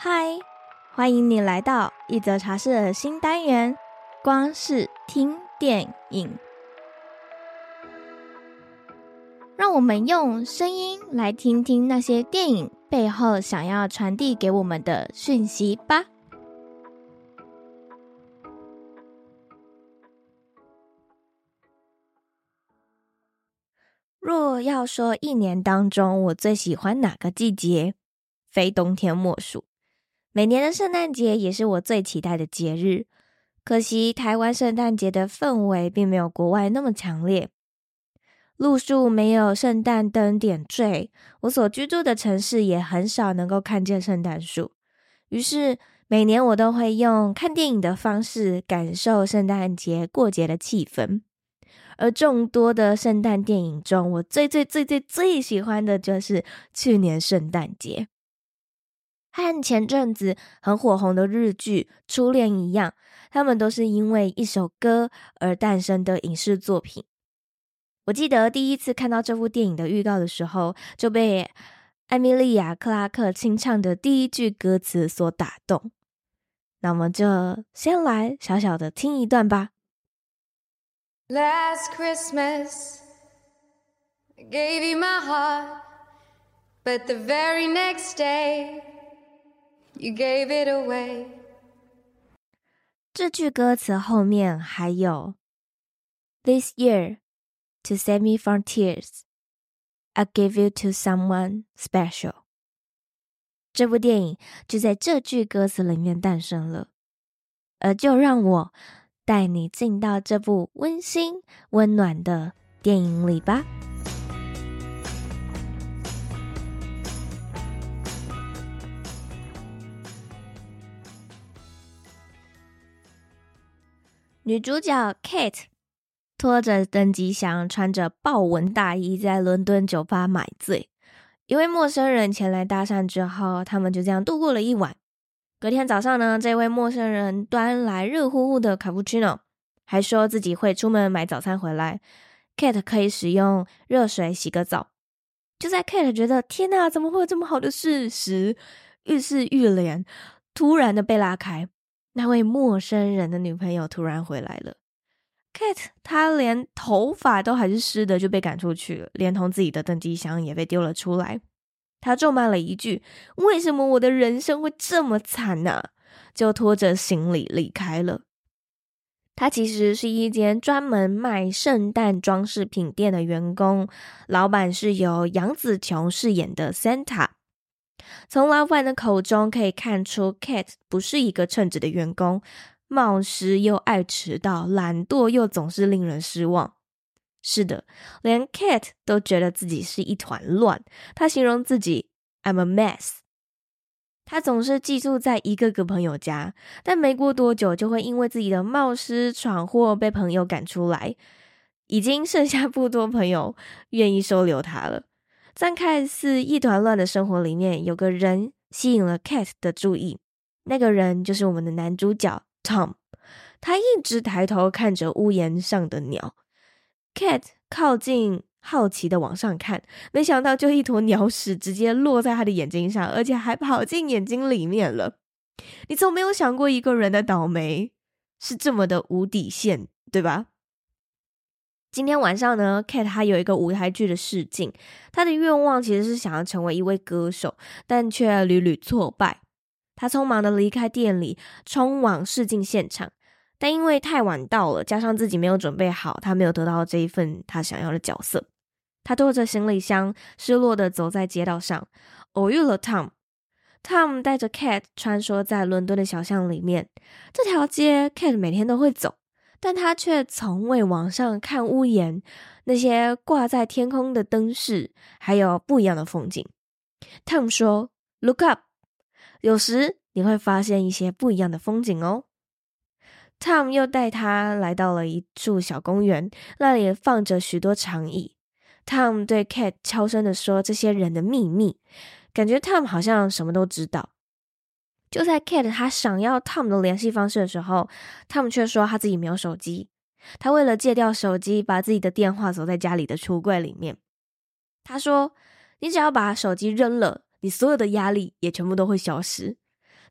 嗨，欢迎你来到一则茶室的新单元——光是听电影。让我们用声音来听听那些电影背后想要传递给我们的讯息吧。若要说一年当中我最喜欢哪个季节，非冬天莫属。每年的圣诞节也是我最期待的节日，可惜台湾圣诞节的氛围并没有国外那么强烈。路树没有圣诞灯点缀，我所居住的城市也很少能够看见圣诞树。于是每年我都会用看电影的方式感受圣诞节过节的气氛。而众多的圣诞电影中，我最最最最最喜欢的就是去年圣诞节。和前阵子很火红的日剧《初恋》一样，他们都是因为一首歌而诞生的影视作品。我记得第一次看到这部电影的预告的时候，就被艾米莉亚·克拉克清唱的第一句歌词所打动。那么就先来小小的听一段吧。Last Christmas, I gave you my heart, but the very next day You gave it away。这句歌词后面还有 This year to save me from tears, I give you to someone special。这部电影就在这句歌词里面诞生了，而就让我带你进到这部温馨温暖的电影里吧。女主角 Kate 拖着登机箱，穿着豹纹大衣，在伦敦酒吧买醉。一位陌生人前来搭讪之后，他们就这样度过了一晚。隔天早上呢，这位陌生人端来热乎乎的卡布奇诺，还说自己会出门买早餐回来，Kate 可以使用热水洗个澡。就在 Kate 觉得天哪，怎么会有这么好的事时，浴室浴帘突然的被拉开。那位陌生人的女朋友突然回来了，Kate 她连头发都还是湿的就被赶出去了，连同自己的登机箱也被丢了出来。她咒骂了一句：“为什么我的人生会这么惨呢？”就拖着行李离开了。她其实是一间专门卖圣诞装饰品店的员工，老板是由杨紫琼饰演的 Santa。从老板的口中可以看出，Kate 不是一个称职的员工，冒失又爱迟到，懒惰又总是令人失望。是的，连 Kate 都觉得自己是一团乱。他形容自己 "I'm a mess"。他总是寄宿在一个个朋友家，但没过多久就会因为自己的冒失闯祸被朋友赶出来，已经剩下不多朋友愿意收留他了。在看似一团乱的生活里面，有个人吸引了 Cat 的注意。那个人就是我们的男主角 Tom。他一直抬头看着屋檐上的鸟。Cat 靠近，好奇的往上看，没想到就一坨鸟屎直接落在他的眼睛上，而且还跑进眼睛里面了。你从没有想过一个人的倒霉是这么的无底线，对吧？今天晚上呢，Kate 她有一个舞台剧的试镜，她的愿望其实是想要成为一位歌手，但却屡屡挫败。她匆忙的离开店里，冲往试镜现场，但因为太晚到了，加上自己没有准备好，她没有得到这一份她想要的角色。她拖着行李箱，失落的走在街道上，偶遇了 Tom。Tom 带着 Cat 穿梭在伦敦的小巷里面，这条街 Cat 每天都会走。但他却从未往上看屋檐，那些挂在天空的灯饰，还有不一样的风景。Tom 说：“Look up，有时你会发现一些不一样的风景哦。” Tom 又带他来到了一处小公园，那里放着许多长椅。Tom 对 Cat 悄声地说：“这些人的秘密。”感觉 Tom 好像什么都知道。就在 Kate 他想要 Tom 的联系方式的时候，Tom 却说他自己没有手机。他为了戒掉手机，把自己的电话锁在家里的橱柜里面。他说：“你只要把手机扔了，你所有的压力也全部都会消失。”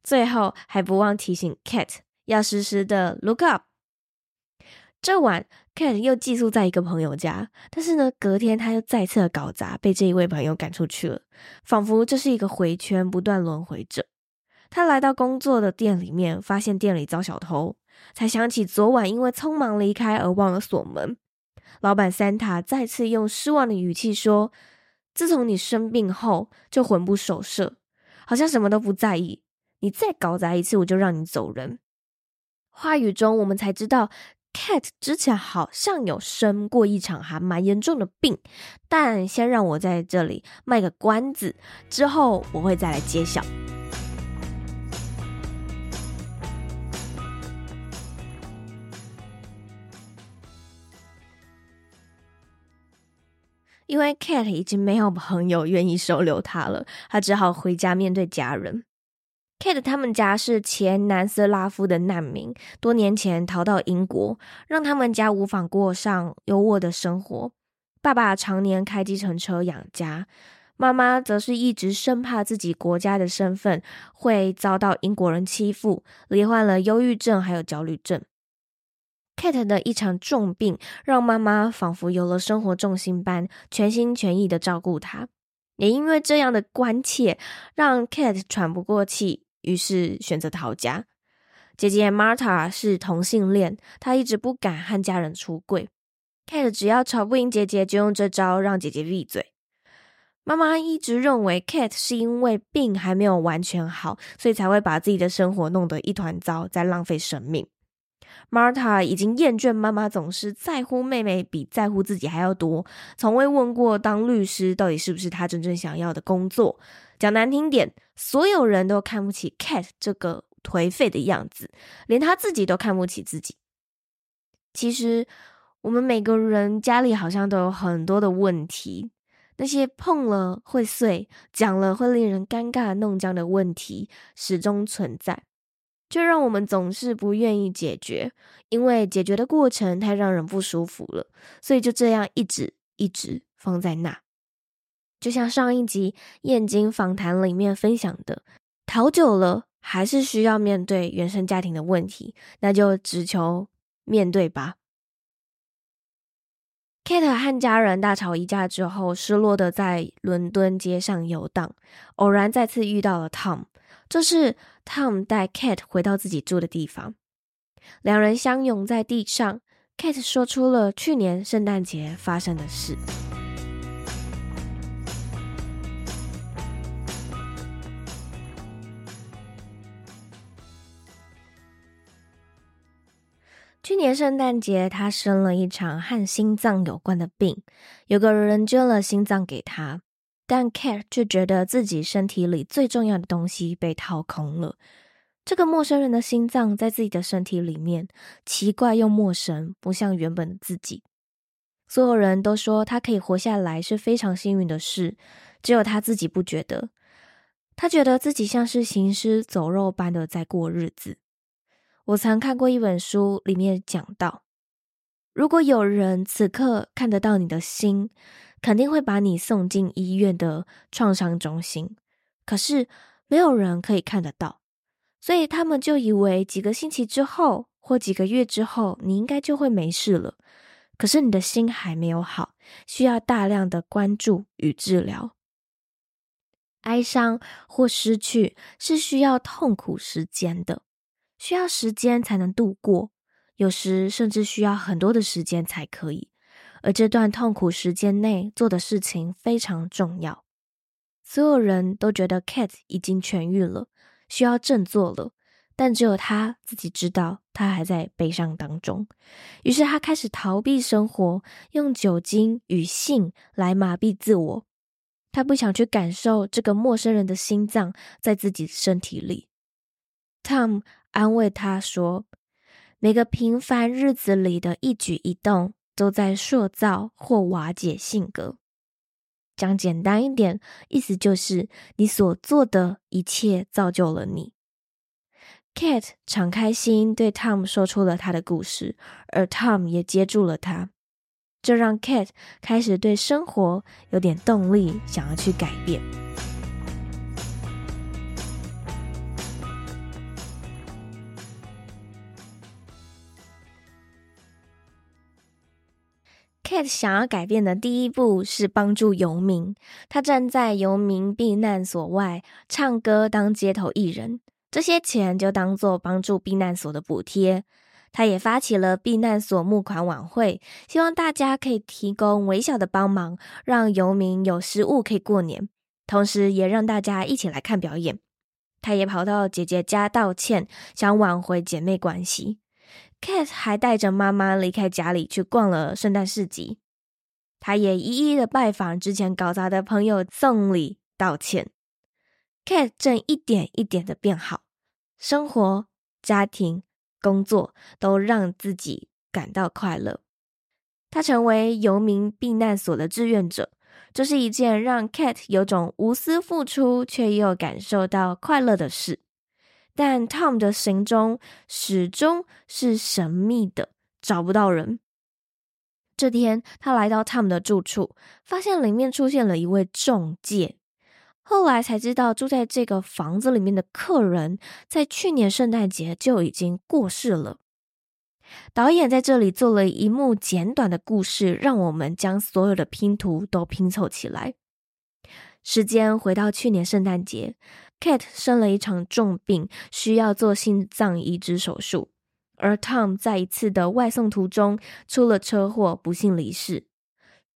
最后还不忘提醒 Kate 要时时的 look up。这晚，Kate 又寄宿在一个朋友家，但是呢，隔天他又再次的搞砸，被这一位朋友赶出去了，仿佛这是一个回圈，不断轮回着。他来到工作的店里面，发现店里遭小偷，才想起昨晚因为匆忙离开而忘了锁门。老板三塔再次用失望的语气说：“自从你生病后，就魂不守舍，好像什么都不在意。你再搞砸一次，我就让你走人。”话语中，我们才知道。，Cat 之前好像有生过一场还蛮严重的病，但先让我在这里卖个关子，之后我会再来揭晓。因为 Kate 已经没有朋友愿意收留他了，他只好回家面对家人。Kate 他们家是前南斯拉夫的难民，多年前逃到英国，让他们家无法过上优渥的生活。爸爸常年开计程车养家，妈妈则是一直生怕自己国家的身份会遭到英国人欺负，罹患了忧郁症还有焦虑症。Kate 的一场重病，让妈妈仿佛有了生活重心般，全心全意的照顾他。也因为这样的关切，让 Kate 喘不过气。于是选择逃家。姐姐 Marta 是同性恋，她一直不敢和家人出柜。Kate 只要吵不赢姐姐，就用这招让姐姐闭嘴。妈妈一直认为 Kate 是因为病还没有完全好，所以才会把自己的生活弄得一团糟，在浪费生命。Marta 已经厌倦妈妈总是在乎妹妹比在乎自己还要多，从未问过当律师到底是不是她真正想要的工作。讲难听点，所有人都看不起 Cat 这个颓废的样子，连他自己都看不起自己。其实，我们每个人家里好像都有很多的问题，那些碰了会碎、讲了会令人尴尬弄僵的问题始终存在，却让我们总是不愿意解决，因为解决的过程太让人不舒服了，所以就这样一直一直放在那。就像上一集燕京访谈里面分享的，逃久了还是需要面对原生家庭的问题，那就只求面对吧。Kate 和家人大吵一架之后，失落的在伦敦街上游荡，偶然再次遇到了 Tom，这是 Tom 带 kat 回到自己住的地方，两人相拥在地上 kat 说出了去年圣诞节发生的事。去年圣诞节，他生了一场和心脏有关的病，有个人捐了心脏给他，但 Kate 却觉得自己身体里最重要的东西被掏空了。这个陌生人的心脏在自己的身体里面，奇怪又陌生，不像原本的自己。所有人都说他可以活下来是非常幸运的事，只有他自己不觉得。他觉得自己像是行尸走肉般的在过日子。我曾看过一本书，里面讲到，如果有人此刻看得到你的心，肯定会把你送进医院的创伤中心。可是没有人可以看得到，所以他们就以为几个星期之后或几个月之后，你应该就会没事了。可是你的心还没有好，需要大量的关注与治疗。哀伤或失去是需要痛苦时间的。需要时间才能度过，有时甚至需要很多的时间才可以。而这段痛苦时间内做的事情非常重要。所有人都觉得 Cat 已经痊愈了，需要振作了，但只有他自己知道，他还在悲伤当中。于是他开始逃避生活，用酒精与性来麻痹自我。他不想去感受这个陌生人的心脏在自己身体里。Tom。安慰他说：“每个平凡日子里的一举一动，都在塑造或瓦解性格。讲简单一点，意思就是你所做的一切造就了你。” Kate 敞开心对 Tom 说出了他的故事，而 Tom 也接住了他，这让 Kate 开始对生活有点动力，想要去改变。Kate 想要改变的第一步是帮助游民。他站在游民避难所外唱歌，当街头艺人，这些钱就当做帮助避难所的补贴。他也发起了避难所募款晚会，希望大家可以提供微小的帮忙，让游民有食物可以过年，同时也让大家一起来看表演。他也跑到姐姐家道歉，想挽回姐妹关系。Kat 还带着妈妈离开家里去逛了圣诞市集，他也一一的拜访之前搞砸的朋友，送礼道歉。Kate 正一点一点的变好，生活、家庭、工作都让自己感到快乐。他成为游民避难所的志愿者，这是一件让 Kate 有种无私付出却又感受到快乐的事。但 Tom 的行踪始终是神秘的，找不到人。这天，他来到 Tom 的住处，发现里面出现了一位中介。后来才知道，住在这个房子里面的客人，在去年圣诞节就已经过世了。导演在这里做了一幕简短的故事，让我们将所有的拼图都拼凑起来。时间回到去年圣诞节。Kate 生了一场重病，需要做心脏移植手术，而 Tom 在一次的外送途中出了车祸，不幸离世。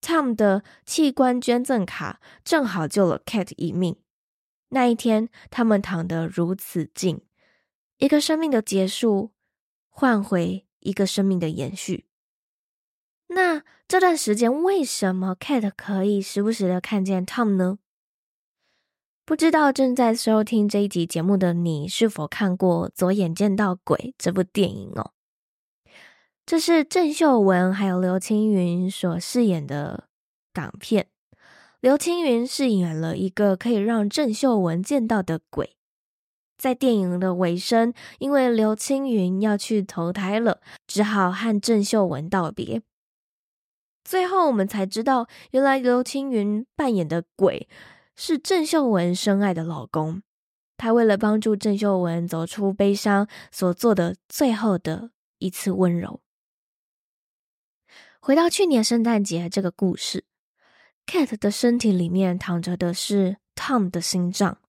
Tom 的器官捐赠卡正好救了 Kate 一命。那一天，他们躺得如此近，一个生命的结束换回一个生命的延续。那这段时间，为什么 Kate 可以时不时的看见 Tom 呢？不知道正在收听这一集节目的你是否看过《左眼见到鬼》这部电影哦？这是郑秀文还有刘青云所饰演的港片。刘青云饰演了一个可以让郑秀文见到的鬼。在电影的尾声，因为刘青云要去投胎了，只好和郑秀文道别。最后我们才知道，原来刘青云扮演的鬼。是郑秀文深爱的老公，他为了帮助郑秀文走出悲伤所做的最后的一次温柔。回到去年圣诞节这个故事，Kate 的身体里面躺着的是 Tom 的心脏，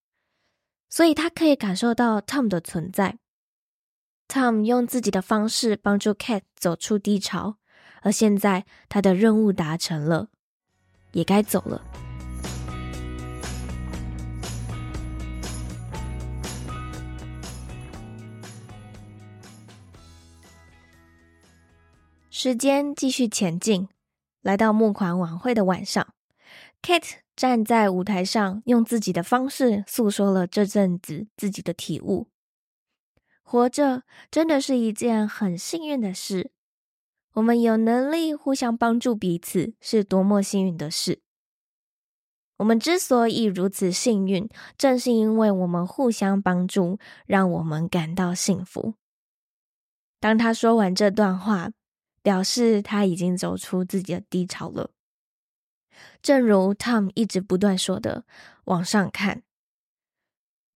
所以他可以感受到 Tom 的存在。Tom 用自己的方式帮助 Kate 走出低潮，而现在他的任务达成了，也该走了。时间继续前进，来到募款晚会的晚上，Kate 站在舞台上，用自己的方式诉说了这阵子自己的体悟。活着真的是一件很幸运的事，我们有能力互相帮助彼此，是多么幸运的事。我们之所以如此幸运，正是因为我们互相帮助，让我们感到幸福。当他说完这段话，表示他已经走出自己的低潮了。正如 Tom 一直不断说的：“往上看。”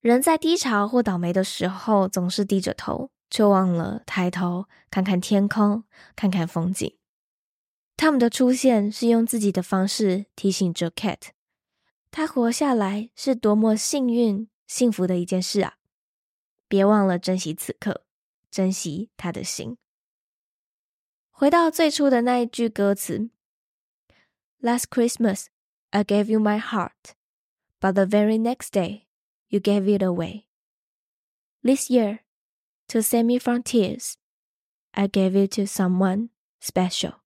人在低潮或倒霉的时候，总是低着头，却忘了抬头看看天空，看看风景。Tom 的出现是用自己的方式提醒着 Kate，他活下来是多么幸运、幸福的一件事啊！别忘了珍惜此刻，珍惜他的心。回到最初的那一句歌词：“Last Christmas, I gave you my heart, but the very next day, you gave it away. This year, to save me from tears, I gave it to someone special.”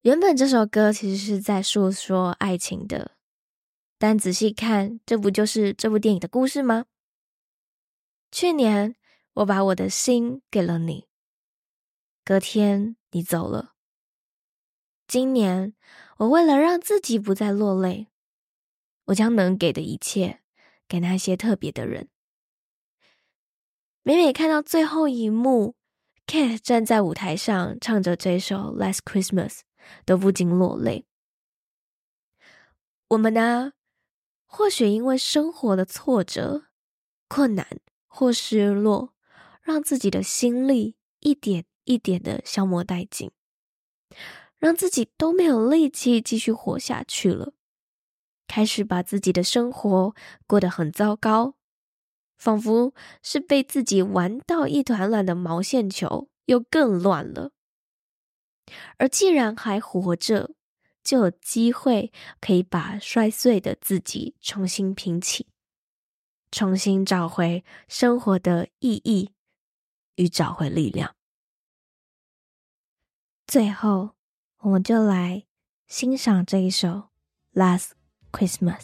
原本这首歌其实是在诉说爱情的，但仔细看，这不就是这部电影的故事吗？去年，我把我的心给了你。隔天你走了，今年我为了让自己不再落泪，我将能给的一切给那些特别的人。每每看到最后一幕，Kate 站在舞台上唱着这首《Last Christmas》，都不禁落泪。我们呢，或许因为生活的挫折、困难或失落，让自己的心力一点。一点的消磨殆尽，让自己都没有力气继续活下去了，开始把自己的生活过得很糟糕，仿佛是被自己玩到一团乱的毛线球，又更乱了。而既然还活着，就有机会可以把摔碎的自己重新拼起，重新找回生活的意义与找回力量。最后，我们就来欣赏这一首《Last Christmas》。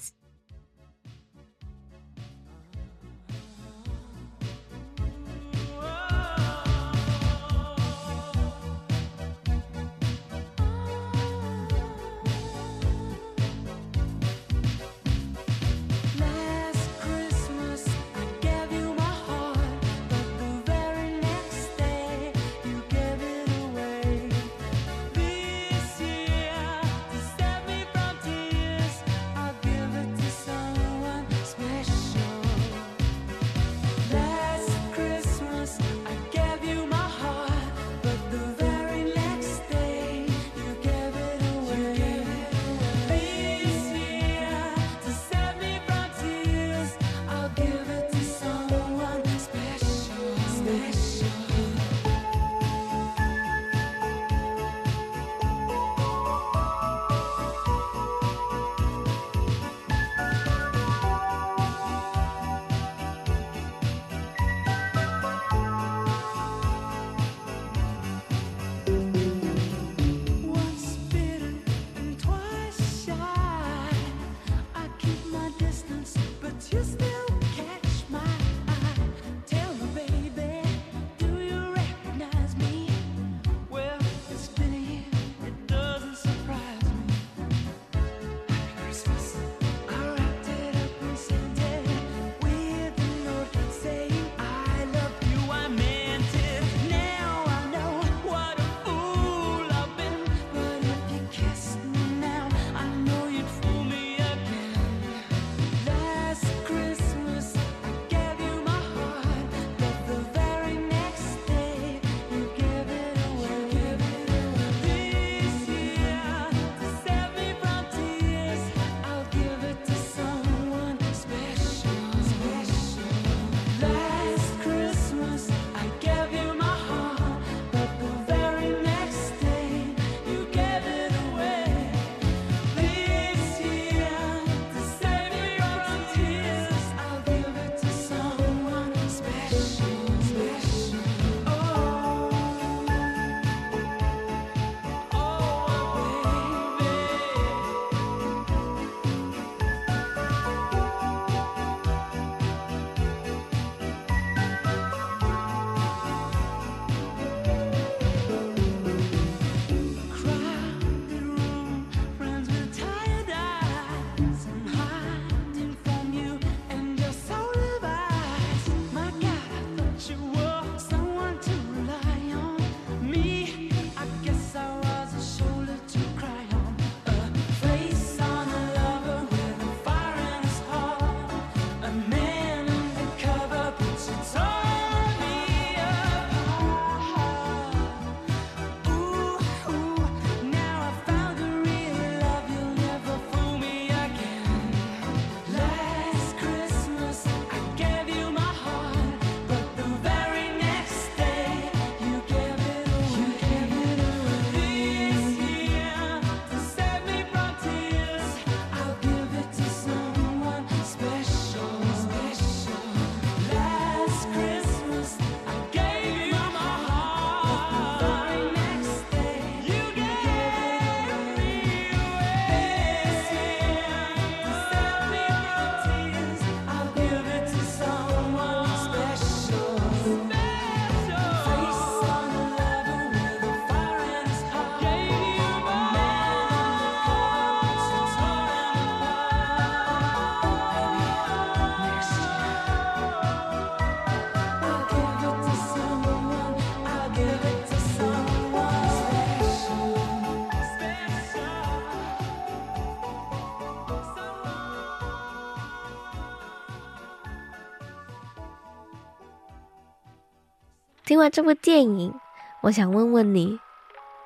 听完这部电影，我想问问你：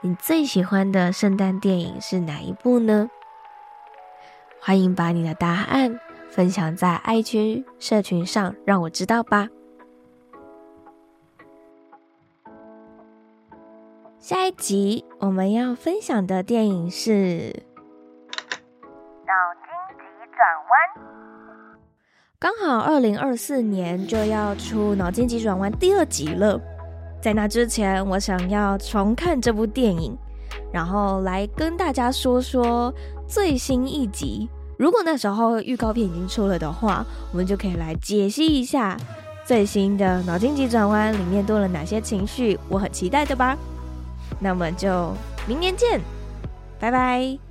你最喜欢的圣诞电影是哪一部呢？欢迎把你的答案分享在 IG 社群上，让我知道吧。下一集我们要分享的电影是《脑筋急转弯》。刚好二零二四年就要出《脑筋急转弯》第二集了。在那之前，我想要重看这部电影，然后来跟大家说说最新一集。如果那时候预告片已经出了的话，我们就可以来解析一下最新的《脑筋急转弯》里面多了哪些情绪，我很期待的吧。那么就明年见，拜拜。